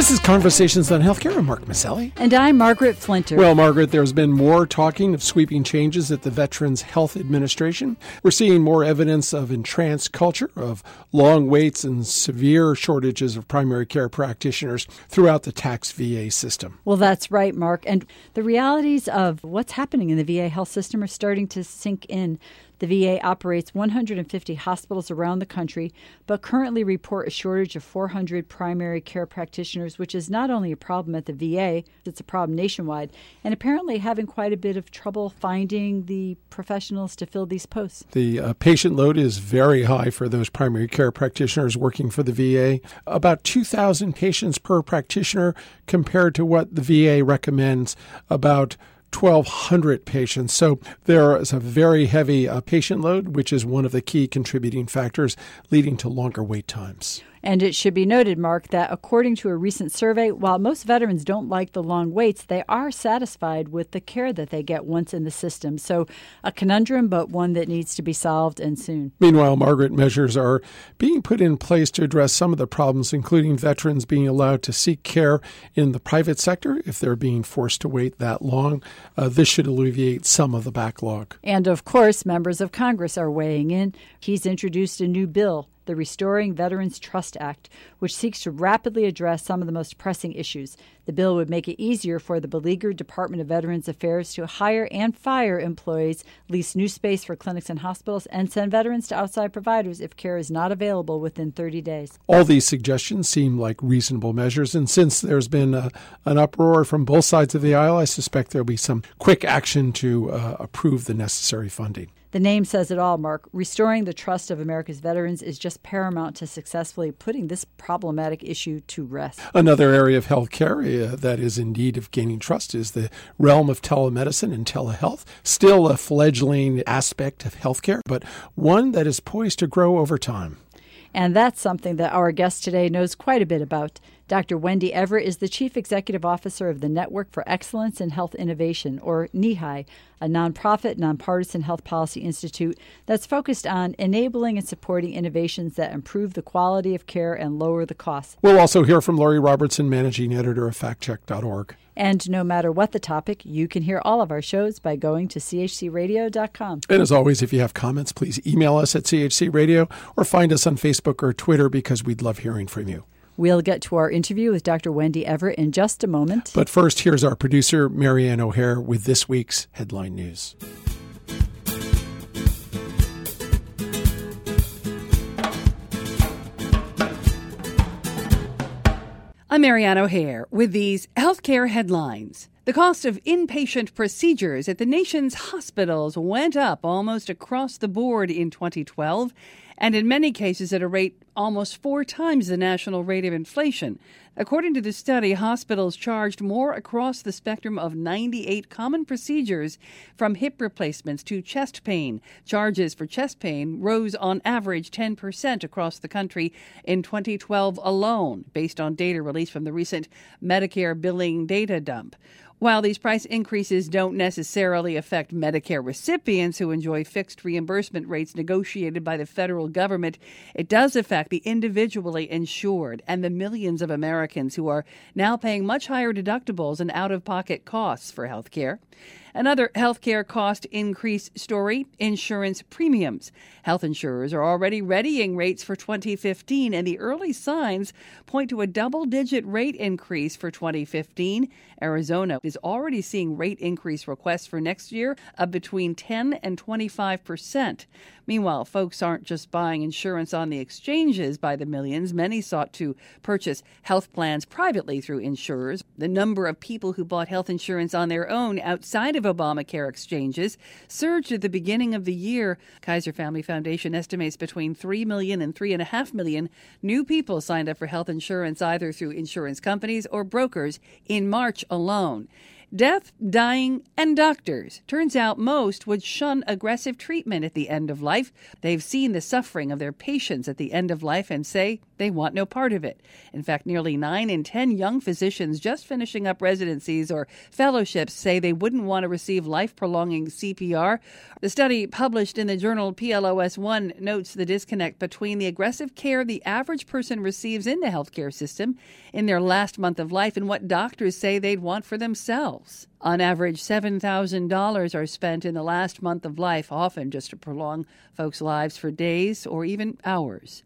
This is Conversations on Healthcare. I'm Mark Masselli. And I'm Margaret Flinter. Well, Margaret, there's been more talking of sweeping changes at the Veterans Health Administration. We're seeing more evidence of entranced culture, of long waits and severe shortages of primary care practitioners throughout the tax VA system. Well, that's right, Mark. And the realities of what's happening in the VA health system are starting to sink in. The VA operates 150 hospitals around the country, but currently report a shortage of 400 primary care practitioners, which is not only a problem at the VA, it's a problem nationwide, and apparently having quite a bit of trouble finding the professionals to fill these posts. The uh, patient load is very high for those primary care practitioners working for the VA. About 2,000 patients per practitioner compared to what the VA recommends about 1,200 patients. So there is a very heavy uh, patient load, which is one of the key contributing factors leading to longer wait times. And it should be noted, Mark, that according to a recent survey, while most veterans don't like the long waits, they are satisfied with the care that they get once in the system. So, a conundrum, but one that needs to be solved and soon. Meanwhile, Margaret, measures are being put in place to address some of the problems, including veterans being allowed to seek care in the private sector if they're being forced to wait that long. Uh, this should alleviate some of the backlog. And of course, members of Congress are weighing in. He's introduced a new bill the Restoring Veterans Trust Act, which seeks to rapidly address some of the most pressing issues. The bill would make it easier for the beleaguered Department of Veterans Affairs to hire and fire employees, lease new space for clinics and hospitals, and send veterans to outside providers if care is not available within 30 days. All these suggestions seem like reasonable measures, and since there's been a, an uproar from both sides of the aisle, I suspect there'll be some quick action to uh, approve the necessary funding. The name says it all, Mark. Restoring the trust of America's veterans is just paramount to successfully putting this problematic issue to rest. Another area of healthcare uh, that is in need of gaining trust is the realm of telemedicine and telehealth. Still a fledgling aspect of healthcare, but one that is poised to grow over time. And that's something that our guest today knows quite a bit about. Dr. Wendy Everett is the Chief Executive Officer of the Network for Excellence in Health Innovation, or NEHI, a nonprofit, nonpartisan health policy institute that's focused on enabling and supporting innovations that improve the quality of care and lower the costs. We'll also hear from Lori Robertson, Managing Editor of FactCheck.org. And no matter what the topic, you can hear all of our shows by going to chcradio.com. And as always, if you have comments, please email us at chcradio or find us on Facebook or Twitter because we'd love hearing from you. We'll get to our interview with Dr. Wendy Everett in just a moment. But first, here's our producer, Marianne O'Hare, with this week's headline news. I'm Marianne O'Hare with these healthcare headlines. The cost of inpatient procedures at the nation's hospitals went up almost across the board in 2012 and in many cases at a rate almost four times the national rate of inflation. According to the study, hospitals charged more across the spectrum of 98 common procedures, from hip replacements to chest pain. Charges for chest pain rose on average 10% across the country in 2012 alone, based on data released from the recent Medicare billing data dump. While these price increases don't necessarily affect Medicare recipients who enjoy fixed reimbursement rates negotiated by the federal government, it does affect the individually insured and the millions of Americans who are now paying much higher deductibles and out of pocket costs for health care. Another healthcare cost increase story insurance premiums. Health insurers are already readying rates for 2015, and the early signs point to a double digit rate increase for 2015. Arizona is already seeing rate increase requests for next year of between 10 and 25 percent. Meanwhile, folks aren't just buying insurance on the exchanges by the millions. Many sought to purchase health plans privately through insurers. The number of people who bought health insurance on their own outside of Obamacare exchanges surged at the beginning of the year. Kaiser Family Foundation estimates between 3 million and 3.5 million new people signed up for health insurance either through insurance companies or brokers in March alone. Death, dying, and doctors. Turns out most would shun aggressive treatment at the end of life. They've seen the suffering of their patients at the end of life and say they want no part of it. In fact, nearly 9 in 10 young physicians just finishing up residencies or fellowships say they wouldn't want to receive life prolonging CPR. The study published in the journal PLOS One notes the disconnect between the aggressive care the average person receives in the healthcare system in their last month of life and what doctors say they'd want for themselves themselves. On average, $7,000 are spent in the last month of life, often just to prolong folks' lives for days or even hours.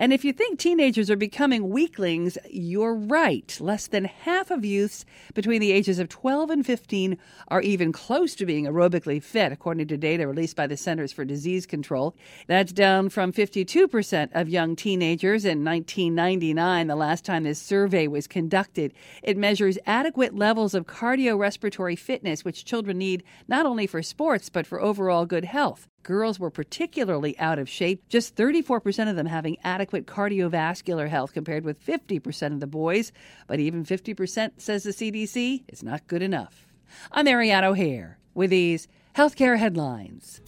And if you think teenagers are becoming weaklings, you're right. Less than half of youths between the ages of 12 and 15 are even close to being aerobically fit, according to data released by the Centers for Disease Control. That's down from 52% of young teenagers in 1999, the last time this survey was conducted. It measures adequate levels of cardiorespiratory fitness, which children need not only for sports, but for overall good health. Girls were particularly out of shape, just 34% of them having adequate cardiovascular health compared with 50% of the boys. But even 50% says the CDC is not good enough. I'm Marianne O'Hare with these healthcare headlines.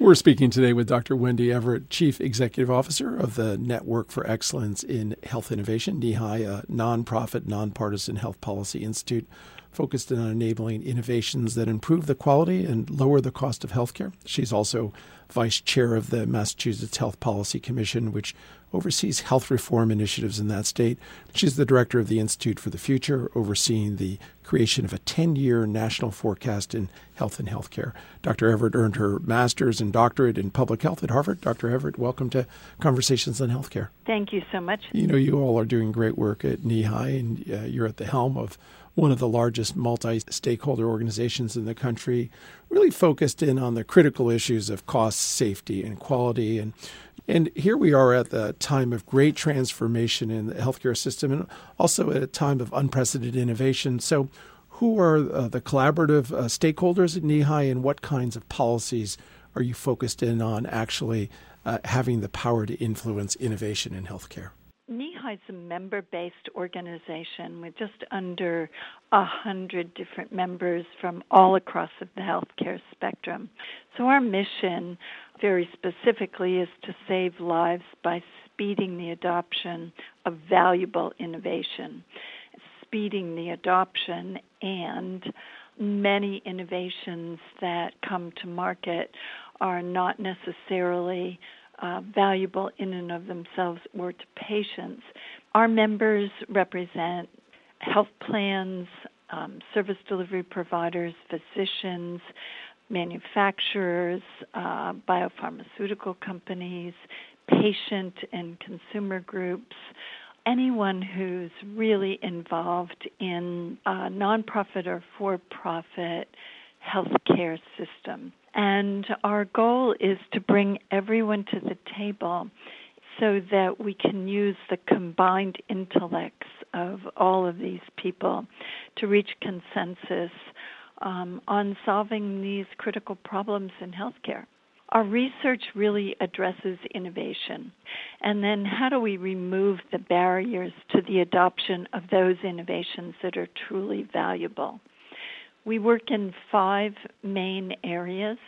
We're speaking today with Dr. Wendy Everett, Chief Executive Officer of the Network for Excellence in Health Innovation, NEHI, a nonprofit, nonpartisan health policy institute focused on enabling innovations that improve the quality and lower the cost of healthcare. She's also vice chair of the Massachusetts Health Policy Commission, which oversees health reform initiatives in that state. She's the director of the Institute for the Future, overseeing the creation of a 10 year national forecast in health and healthcare. Dr. Everett earned her master's and doctorate in public health at Harvard. Dr. Everett, welcome to Conversations on Healthcare. Thank you so much. You know, you all are doing great work at NEHI, and uh, you're at the helm of one of the largest multi stakeholder organizations in the country, really focused in on the critical issues of cost, safety, and quality. And and here we are at the time of great transformation in the healthcare system and also at a time of unprecedented innovation. So, who are uh, the collaborative uh, stakeholders at NEHI and what kinds of policies are you focused in on actually uh, having the power to influence innovation in healthcare? NEHI is a member based organization with just under a hundred different members from all across the healthcare spectrum. So our mission very specifically is to save lives by speeding the adoption of valuable innovation, speeding the adoption and many innovations that come to market are not necessarily uh, valuable in and of themselves or to patients. Our members represent health plans, um, service delivery providers, physicians, manufacturers, uh, biopharmaceutical companies, patient and consumer groups, anyone who's really involved in a nonprofit or for profit healthcare system. And our goal is to bring everyone to the table so that we can use the combined intellects of all of these people to reach consensus um, on solving these critical problems in healthcare. Our research really addresses innovation. And then, how do we remove the barriers to the adoption of those innovations that are truly valuable? We work in five main areas.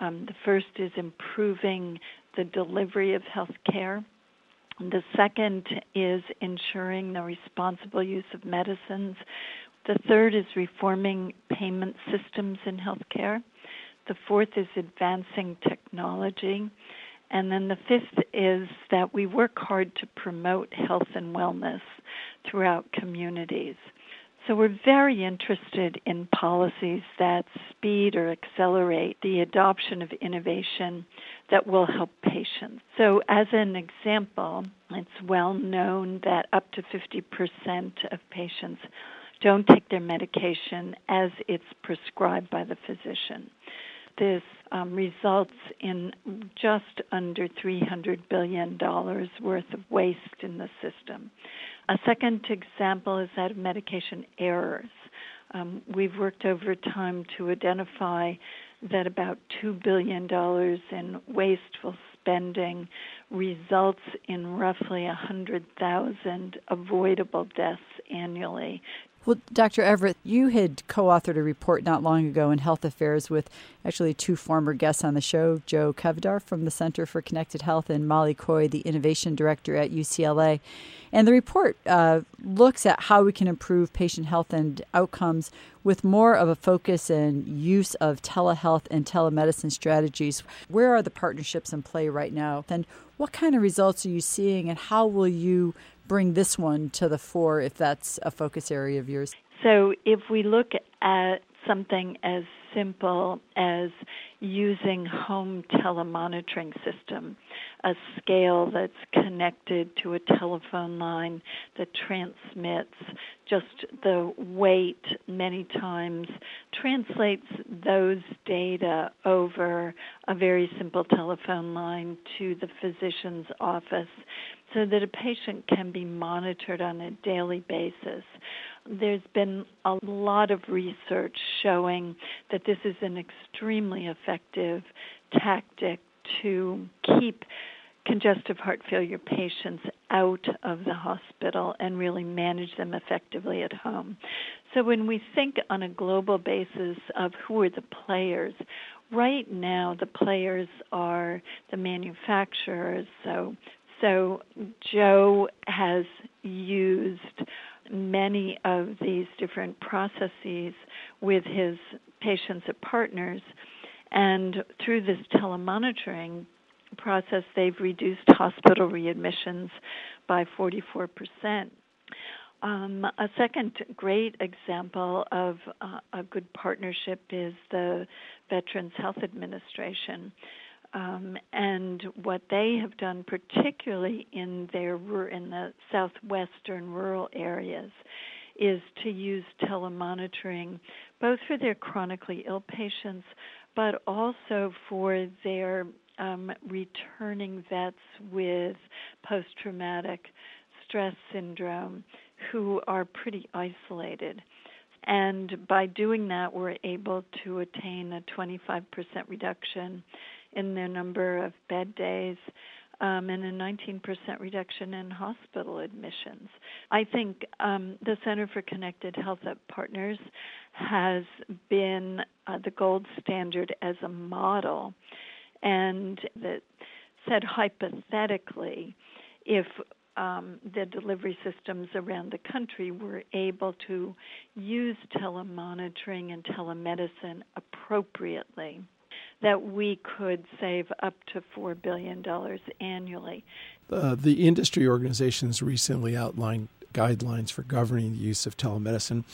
Um, the first is improving the delivery of health care. The second is ensuring the responsible use of medicines. The third is reforming payment systems in healthcare. The fourth is advancing technology. And then the fifth is that we work hard to promote health and wellness throughout communities. So we're very interested in policies that speed or accelerate the adoption of innovation that will help patients. So, as an example, it's well known that up to 50% of patients don't take their medication as it's prescribed by the physician. This um, results in just under $300 billion worth of waste in the system. A second example is that of medication errors. Um, we've worked over time to identify that about $2 billion in wasteful spending results in roughly 100,000 avoidable deaths annually. Well, Dr. Everett, you had co authored a report not long ago in Health Affairs with actually two former guests on the show Joe Kvedar from the Center for Connected Health and Molly Coye, the Innovation Director at UCLA. And the report uh, looks at how we can improve patient health and outcomes with more of a focus and use of telehealth and telemedicine strategies. Where are the partnerships in play right now? And what kind of results are you seeing, and how will you bring this one to the fore if that's a focus area of yours? So, if we look at something as simple as using home telemonitoring system, a scale that's connected to a telephone line that transmits just the weight many times, translates those data over a very simple telephone line to the physician's office so that a patient can be monitored on a daily basis. There's been a lot of research showing that this is an extremely effective tactic to keep congestive heart failure patients out of the hospital and really manage them effectively at home. So when we think on a global basis of who are the players, right now the players are the manufacturers, so so Joe has used many of these different processes with his patients and partners. And through this telemonitoring process, they've reduced hospital readmissions by 44%. Um, a second great example of uh, a good partnership is the Veterans Health Administration. Um, and what they have done, particularly in their in the southwestern rural areas, is to use telemonitoring both for their chronically ill patients, but also for their um, returning vets with post traumatic stress syndrome who are pretty isolated. And by doing that, we're able to attain a 25% reduction in their number of bed days um, and a 19% reduction in hospital admissions. I think um, the Center for Connected Health at Partners has been uh, the gold standard as a model, and that said hypothetically, if um, the delivery systems around the country were able to use telemonitoring and telemedicine appropriately that we could save up to $4 billion annually. Uh, the industry organizations recently outlined guidelines for governing the use of telemedicine.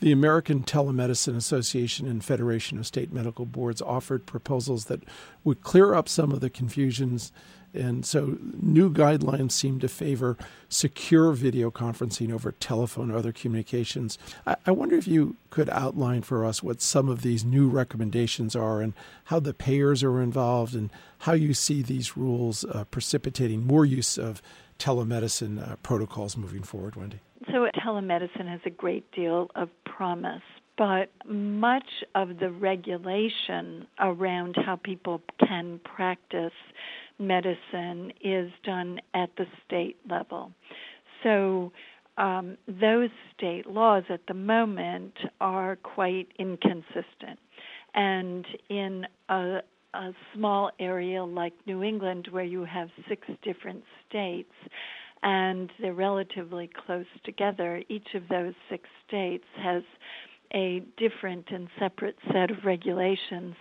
The American Telemedicine Association and Federation of State Medical Boards offered proposals that would clear up some of the confusions and so new guidelines seem to favor secure video conferencing over telephone or other communications. I, I, wonder if you could outline for us what some of these new recommendations are and how the payers are involved and how you see these rules uh, precipitating more use of telemedicine uh, protocols moving forward, Wendy. So, telemedicine has a great deal of promise but much of the regulation around how people can practice medicine is done at the state level. So um, those state laws at the moment are quite inconsistent. And in a, a small area like New England, where you have six different states, and they're relatively close together, each of those six states has a different and separate set of regulations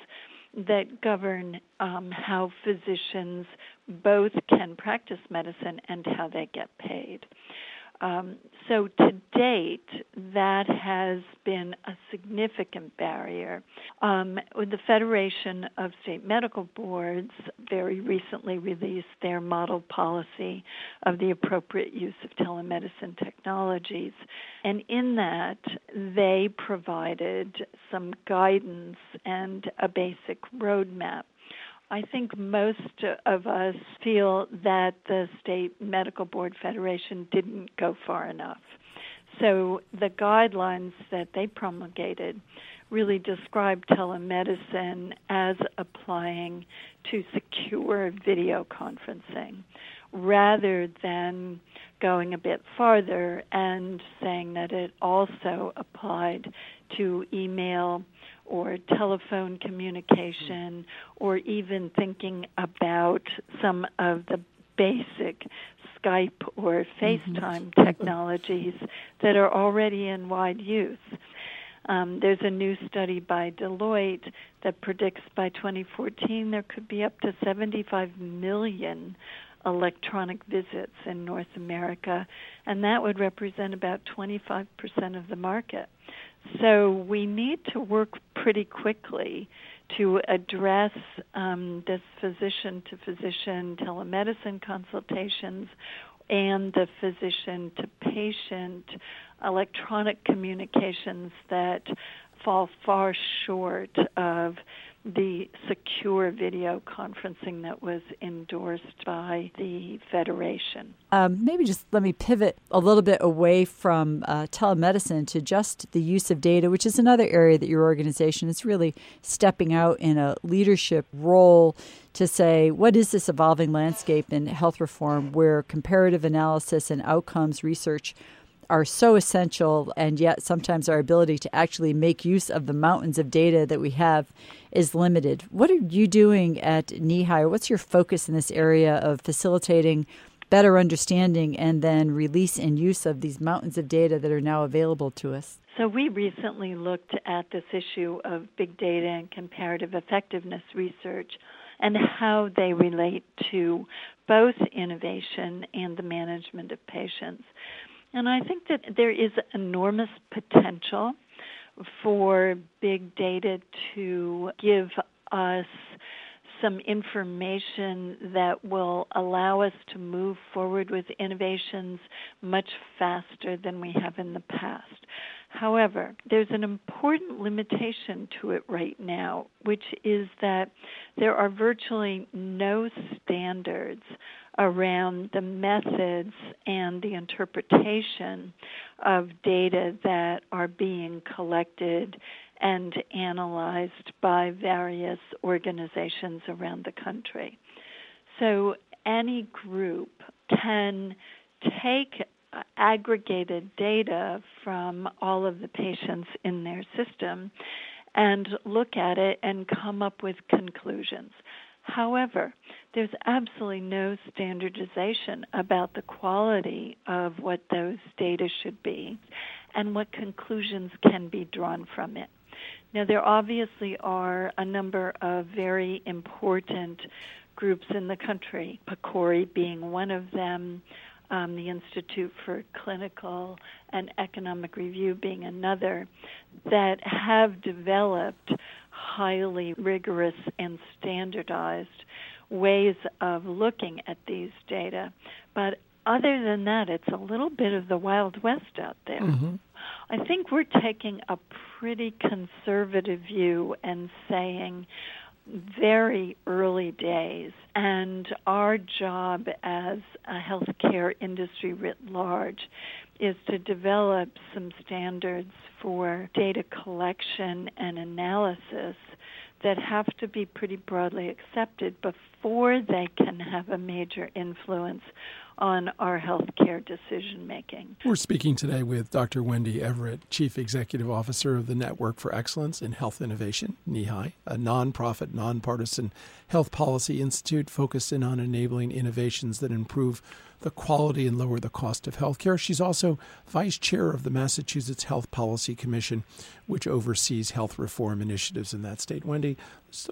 that govern um, how physicians both can practice medicine and how they get paid. Um, so to date, that has been a significant barrier. Um, the Federation of State Medical Boards very recently released their model policy of the appropriate use of telemedicine technologies. And in that, they provided some guidance and a basic roadmap I think most of us feel that the State Medical Board Federation didn't go far enough. So the guidelines that they promulgated really describe telemedicine as applying to secure video conferencing rather than going a bit farther and saying that it also applied to email or telephone communication or even thinking about some of the basic Skype or FaceTime mm-hmm. technologies that are already in wide use. Um, there's a new study by Deloitte that predicts by 2014 there could be up to 75 million electronic visits in North America, and that would represent about 25% of the market. So we need to work pretty quickly to address um, this physician to physician telemedicine consultations and the physician to patient electronic communications that fall far short of the secure video conferencing that was endorsed by the Federation. Um, maybe just let me pivot a little bit away from uh, telemedicine to just the use of data, which is another area that your organization is really stepping out in a leadership role to say, what is this evolving landscape in health reform where comparative analysis and outcomes research are so essential, and yet sometimes our ability to actually make use of the mountains of data that we have is limited. What are you doing at NEHI? What's your focus in this area of facilitating better understanding and then release and use of these mountains of data that are now available to us? So, we recently looked at this issue of big data and comparative effectiveness research and how they relate to both innovation and the management of patients. And I think that there is enormous potential for big data to give us some information that will allow us to move forward with innovations much faster than we have in the past. However, there's an important limitation to it right now, which is that there are virtually no standards around the methods and the interpretation of data that are being collected and analyzed by various organizations around the country. So any group can take aggregated data from all of the patients in their system and look at it and come up with conclusions. However, there's absolutely no standardization about the quality of what those data should be and what conclusions can be drawn from it. Now, there obviously are a number of very important groups in the country, PCORI being one of them, um, the Institute for Clinical and Economic Review being another, that have developed highly rigorous and standardized ways of looking at these data. But other than that, it's a little bit of the Wild West out there. Mm-hmm. I think we're taking a pretty conservative view and saying, very early days, and our job as a healthcare industry writ large is to develop some standards for data collection and analysis that have to be pretty broadly accepted before they can have a major influence on our healthcare decision making. We're speaking today with Dr. Wendy Everett, Chief Executive Officer of the Network for Excellence in Health Innovation, NEHI, a nonprofit, nonpartisan health policy institute focused in on enabling innovations that improve the quality and lower the cost of healthcare. She's also vice chair of the Massachusetts Health Policy Commission, which oversees health reform initiatives in that state. Wendy,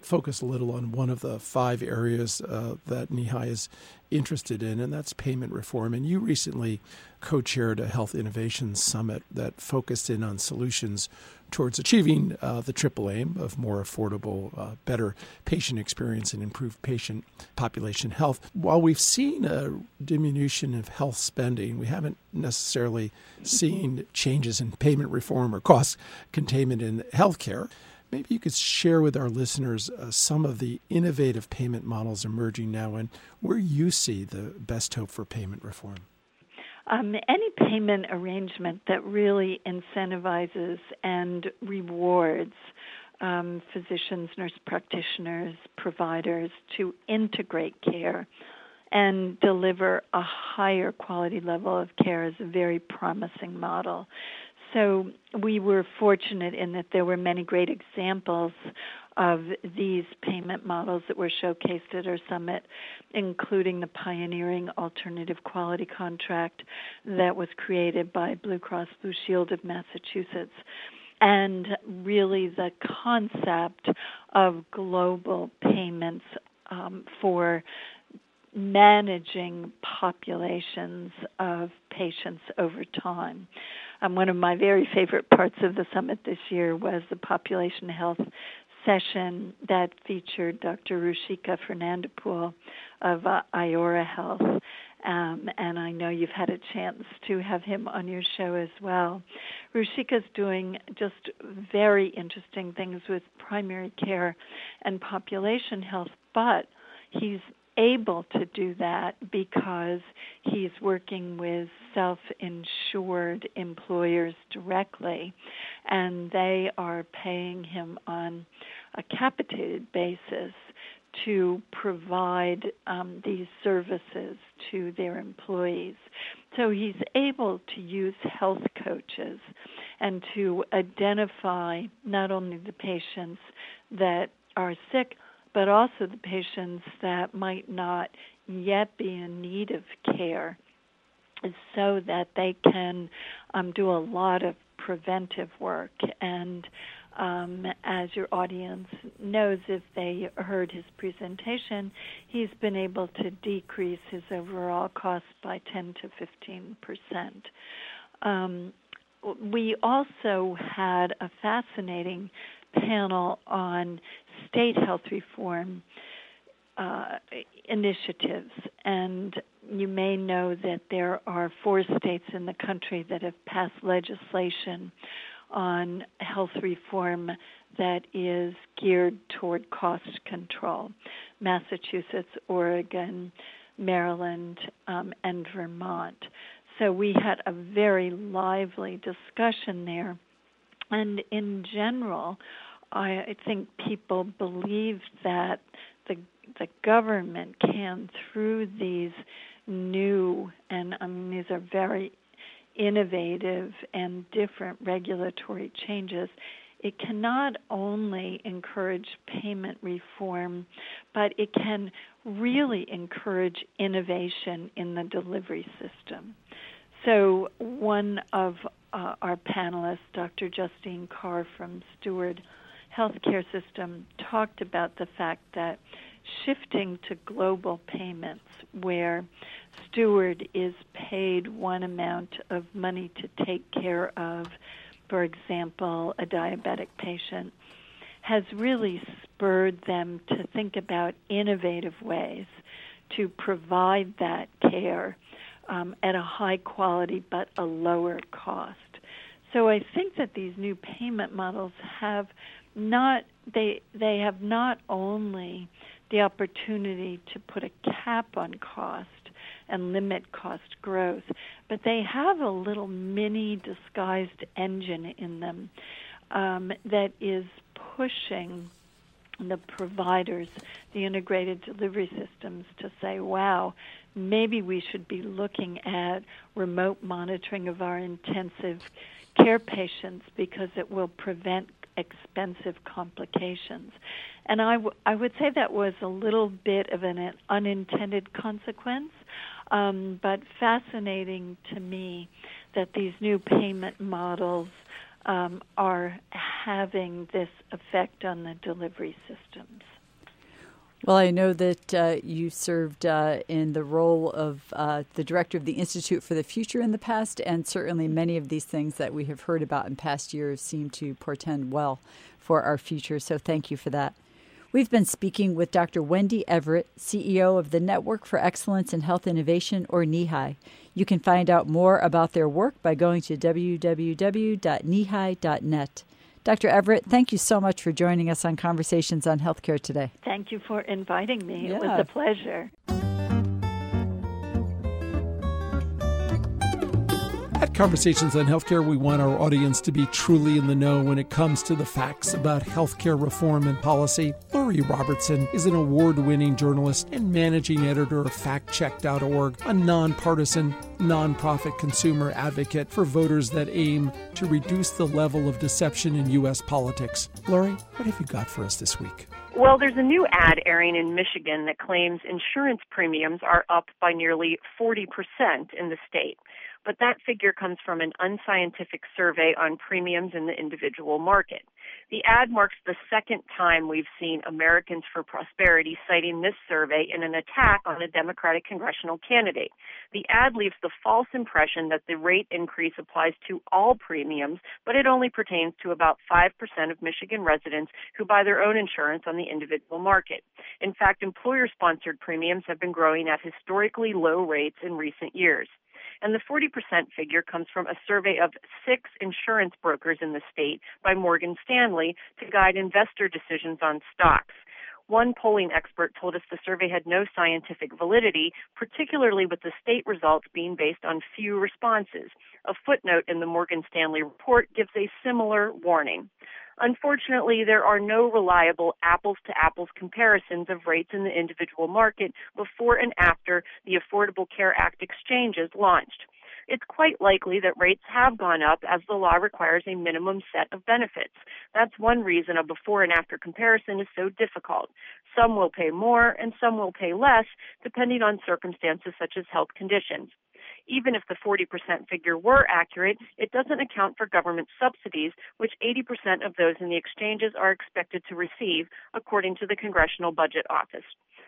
focus a little on one of the five areas uh, that NEHI is interested in, and that's payment reform. And you recently co chaired a health innovation summit that focused in on solutions towards achieving uh, the triple aim of more affordable, uh, better patient experience and improved patient population health. While we've seen a diminution of health spending, we haven't necessarily seen changes in payment reform or cost containment in healthcare. Maybe you could share with our listeners uh, some of the innovative payment models emerging now and where you see the best hope for payment reform. um, any payment arrangement that really incentivizes and rewards um, physicians, nurse practitioners, providers to integrate care and deliver a higher quality level of care is a very promising model. So we were fortunate in that there were many great examples of these payment models that were showcased at our summit, including the pioneering alternative quality contract that was created by Blue Cross Blue Shield of Massachusetts. And really, the concept of global payments um, for managing populations of patients over time. Um, one of my very favorite parts of the summit this year was the population health session that featured Dr. Rushika Fernandopulle of uh, Iora Health. Um, and I know you've had a chance to have him on your show as well. Rushika's doing just very interesting things with primary care and population health, but he's able to do that because he's working with self insured employers directly and they are paying him on a capitated basis to provide um, these services to their employees. So he's able to use health coaches and to identify not only the patients that are sick, but also the patients that might not yet be in need of care so that they can um, do a lot of preventive work. And um, as your audience knows, if they heard his presentation, he's been able to decrease his overall cost by 10 to 15 percent. Um, we also had a fascinating panel on state health reform uh, initiatives. And you may know that there are four states in the country that have passed legislation on health reform that is geared toward cost control Massachusetts, Oregon, Maryland, um, and Vermont. So we had a very lively discussion there. And in general, I think people believe that the the government can through these new and I mean these are very innovative and different regulatory changes it can not only encourage payment reform, but it can really encourage innovation in the delivery system. So, one of uh, our panelist, Dr. Justine Carr from Steward healthcare system talked about the fact that shifting to global payments, where steward is paid one amount of money to take care of, for example, a diabetic patient, has really spurred them to think about innovative ways to provide that care um, at a high quality but a lower cost. So I think that these new payment models have not they they have not only the opportunity to put a cap on cost and limit cost growth, but they have a little mini disguised engine in them um, that is pushing the providers, the integrated delivery systems, to say, wow, maybe we should be looking at remote monitoring of our intensive care patients because it will prevent expensive complications. And I, w- I would say that was a little bit of an unintended consequence, um, but fascinating to me that these new payment models um, are having this effect on the delivery systems. Well, I know that uh, you served uh, in the role of uh, the director of the Institute for the Future in the past, and certainly many of these things that we have heard about in past years seem to portend well for our future. So, thank you for that. We've been speaking with Dr. Wendy Everett, CEO of the Network for Excellence in Health Innovation, or NEHI. You can find out more about their work by going to www.nehi.net. Dr. Everett, thank you so much for joining us on Conversations on Healthcare today. Thank you for inviting me. Yeah. It was a pleasure. At Conversations on Healthcare, we want our audience to be truly in the know when it comes to the facts about healthcare reform and policy. Lori Robertson is an award winning journalist and managing editor of FactCheck.org, a nonpartisan, nonprofit consumer advocate for voters that aim to reduce the level of deception in U.S. politics. Lori, what have you got for us this week? Well, there's a new ad airing in Michigan that claims insurance premiums are up by nearly 40% in the state but that figure comes from an unscientific survey on premiums in the individual market. The ad marks the second time we've seen Americans for Prosperity citing this survey in an attack on a Democratic congressional candidate. The ad leaves the false impression that the rate increase applies to all premiums, but it only pertains to about 5% of Michigan residents who buy their own insurance on the individual market. In fact, employer sponsored premiums have been growing at historically low rates in recent years. And the 40% figure comes from a survey of six insurance brokers in the state by Morgan Stanley to guide investor decisions on stocks. One polling expert told us the survey had no scientific validity, particularly with the state results being based on few responses. A footnote in the Morgan Stanley report gives a similar warning. Unfortunately, there are no reliable apples to apples comparisons of rates in the individual market before and after the Affordable Care Act exchanges launched. It's quite likely that rates have gone up as the law requires a minimum set of benefits. That's one reason a before and after comparison is so difficult. Some will pay more and some will pay less, depending on circumstances such as health conditions even if the 40% figure were accurate, it doesn't account for government subsidies, which 80% of those in the exchanges are expected to receive, according to the Congressional Budget Office.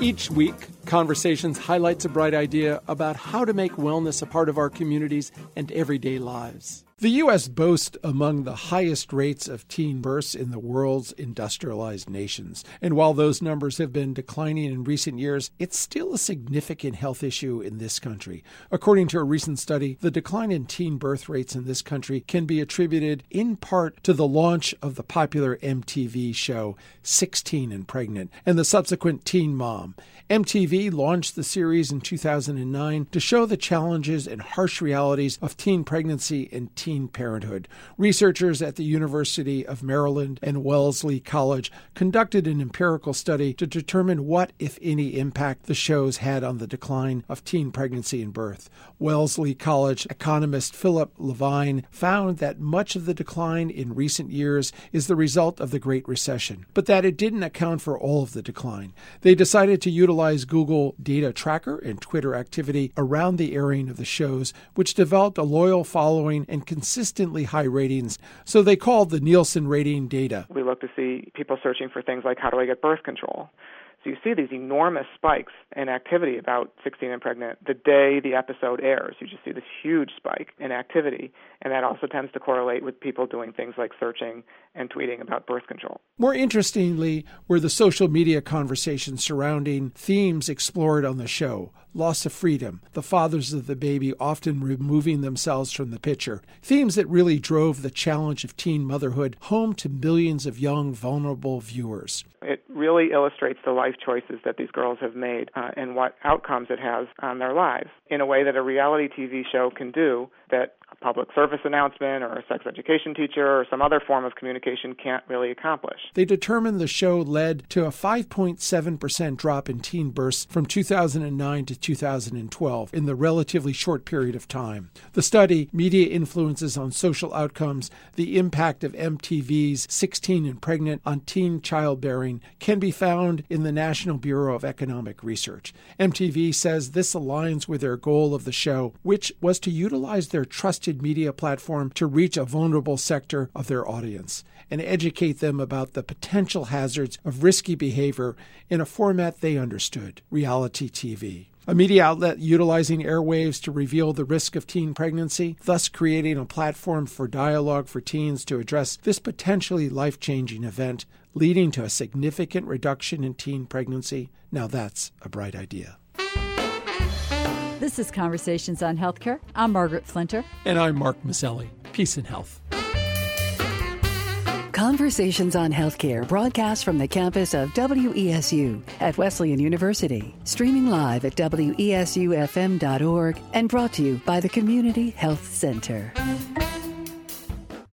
Each week, Conversations highlights a bright idea about how to make wellness a part of our communities and everyday lives. The U.S. boasts among the highest rates of teen births in the world's industrialized nations. And while those numbers have been declining in recent years, it's still a significant health issue in this country. According to a recent study, the decline in teen birth rates in this country can be attributed in part to the launch of the popular MTV show 16 and Pregnant and the subsequent Teen Mom. MTV launched the series in 2009 to show the challenges and harsh realities of teen pregnancy and teen teen parenthood. Researchers at the University of Maryland and Wellesley College conducted an empirical study to determine what, if any, impact the shows had on the decline of teen pregnancy and birth. Wellesley College economist Philip Levine found that much of the decline in recent years is the result of the Great Recession, but that it didn't account for all of the decline. They decided to utilize Google Data Tracker and Twitter activity around the airing of the shows, which developed a loyal following and consistently high ratings, so they called the Nielsen rating data. We look to see people searching for things like how do I get birth control? So you see these enormous spikes in activity about 16 and pregnant the day the episode airs. You just see this huge spike in activity, and that also tends to correlate with people doing things like searching and tweeting about birth control. More interestingly, were the social media conversations surrounding themes explored on the show loss of freedom, the fathers of the baby often removing themselves from the picture, themes that really drove the challenge of teen motherhood home to millions of young, vulnerable viewers. It really illustrates the life choices that these girls have made uh, and what outcomes it has on their lives in a way that a reality TV show can do that public service announcement or a sex education teacher or some other form of communication can't really accomplish. They determined the show led to a 5.7% drop in teen births from 2009 to 2012 in the relatively short period of time. The study, Media Influences on Social Outcomes, the Impact of MTV's 16 and Pregnant on Teen Childbearing, can be found in the National Bureau of Economic Research. MTV says this aligns with their goal of the show, which was to utilize their trusted media platform to reach a vulnerable sector of their audience and educate them about the potential hazards of risky behavior in a format they understood reality TV. a media outlet utilizing airwaves to reveal the risk of teen pregnancy, thus creating a platform for dialogue for teens to address this potentially life changing event, leading to a significant reduction in teen pregnancy. Now that's a bright idea. This is Conversations on Healthcare. I'm Margaret Flinter. And I'm Mark Masselli. Peace and health. Conversations on Healthcare broadcast from the campus of WESU at Wesleyan University, streaming live at WESUFM.org and brought to you by the Community Health Center.